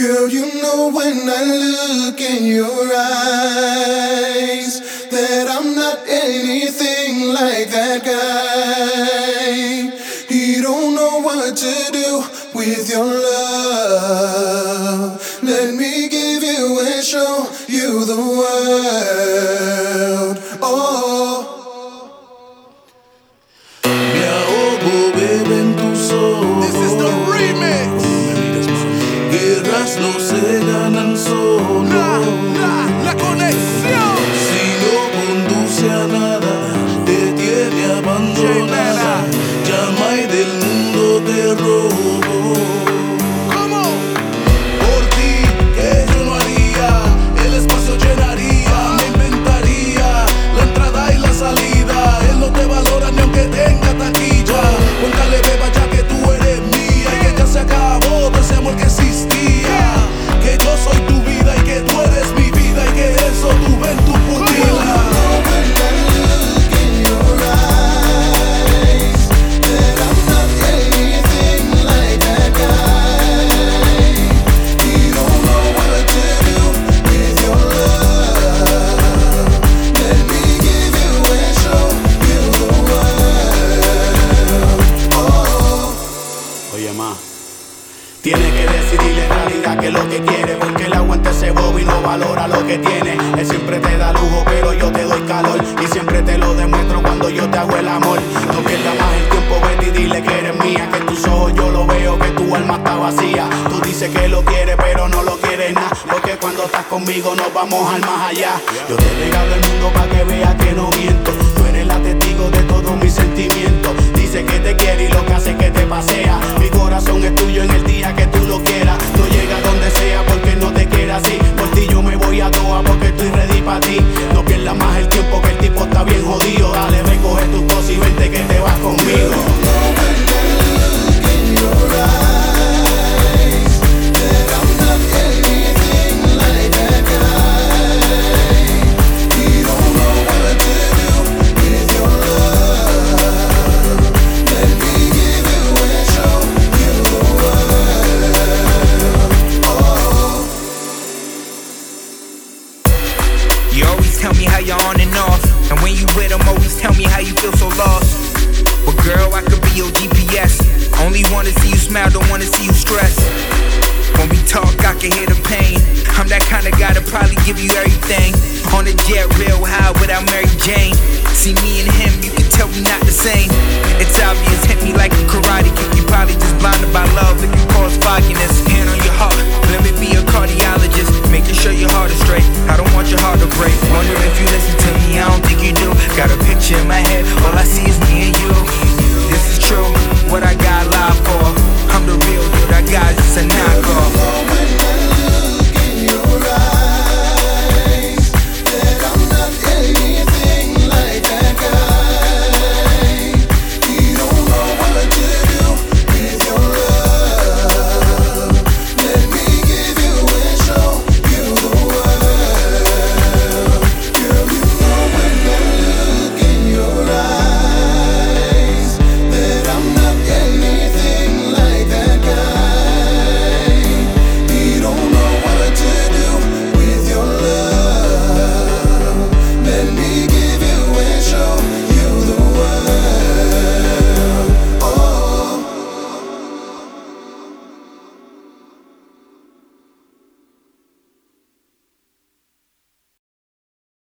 Girl, you know when I look in your eyes that I'm not anything like that guy. He don't know what to do with your love. Let me give you and show you the world. Guerras no se ganan solo. Nah, nah, la conexión. Ese bobo y no valora lo que tiene. Él siempre te da lujo pero yo te doy calor. Y siempre te lo demuestro cuando yo te hago el amor. No pierdas más el tiempo, vete y dile que eres mía Que tus ojos yo lo veo, que tu alma está vacía. Tú dices que lo quieres pero no lo quieres nada. Porque cuando estás conmigo nos vamos al más allá. Yo te regalo el mundo para que veas que no miento. Tú eres la testigo de todos mis sentimientos. Dice que te quiere y lo que hace que te pasea ready You always tell me how you're on and off. And when you with them, always tell me how you feel so lost. But girl, I could be your GPS. Only wanna see you smile, don't wanna see you stress. When we talk, I can hear the pain. I'm that kind of guy to probably give you everything. On the jet, real high without Mary Jane. See me and him, you can tell we not the same. It's obvious,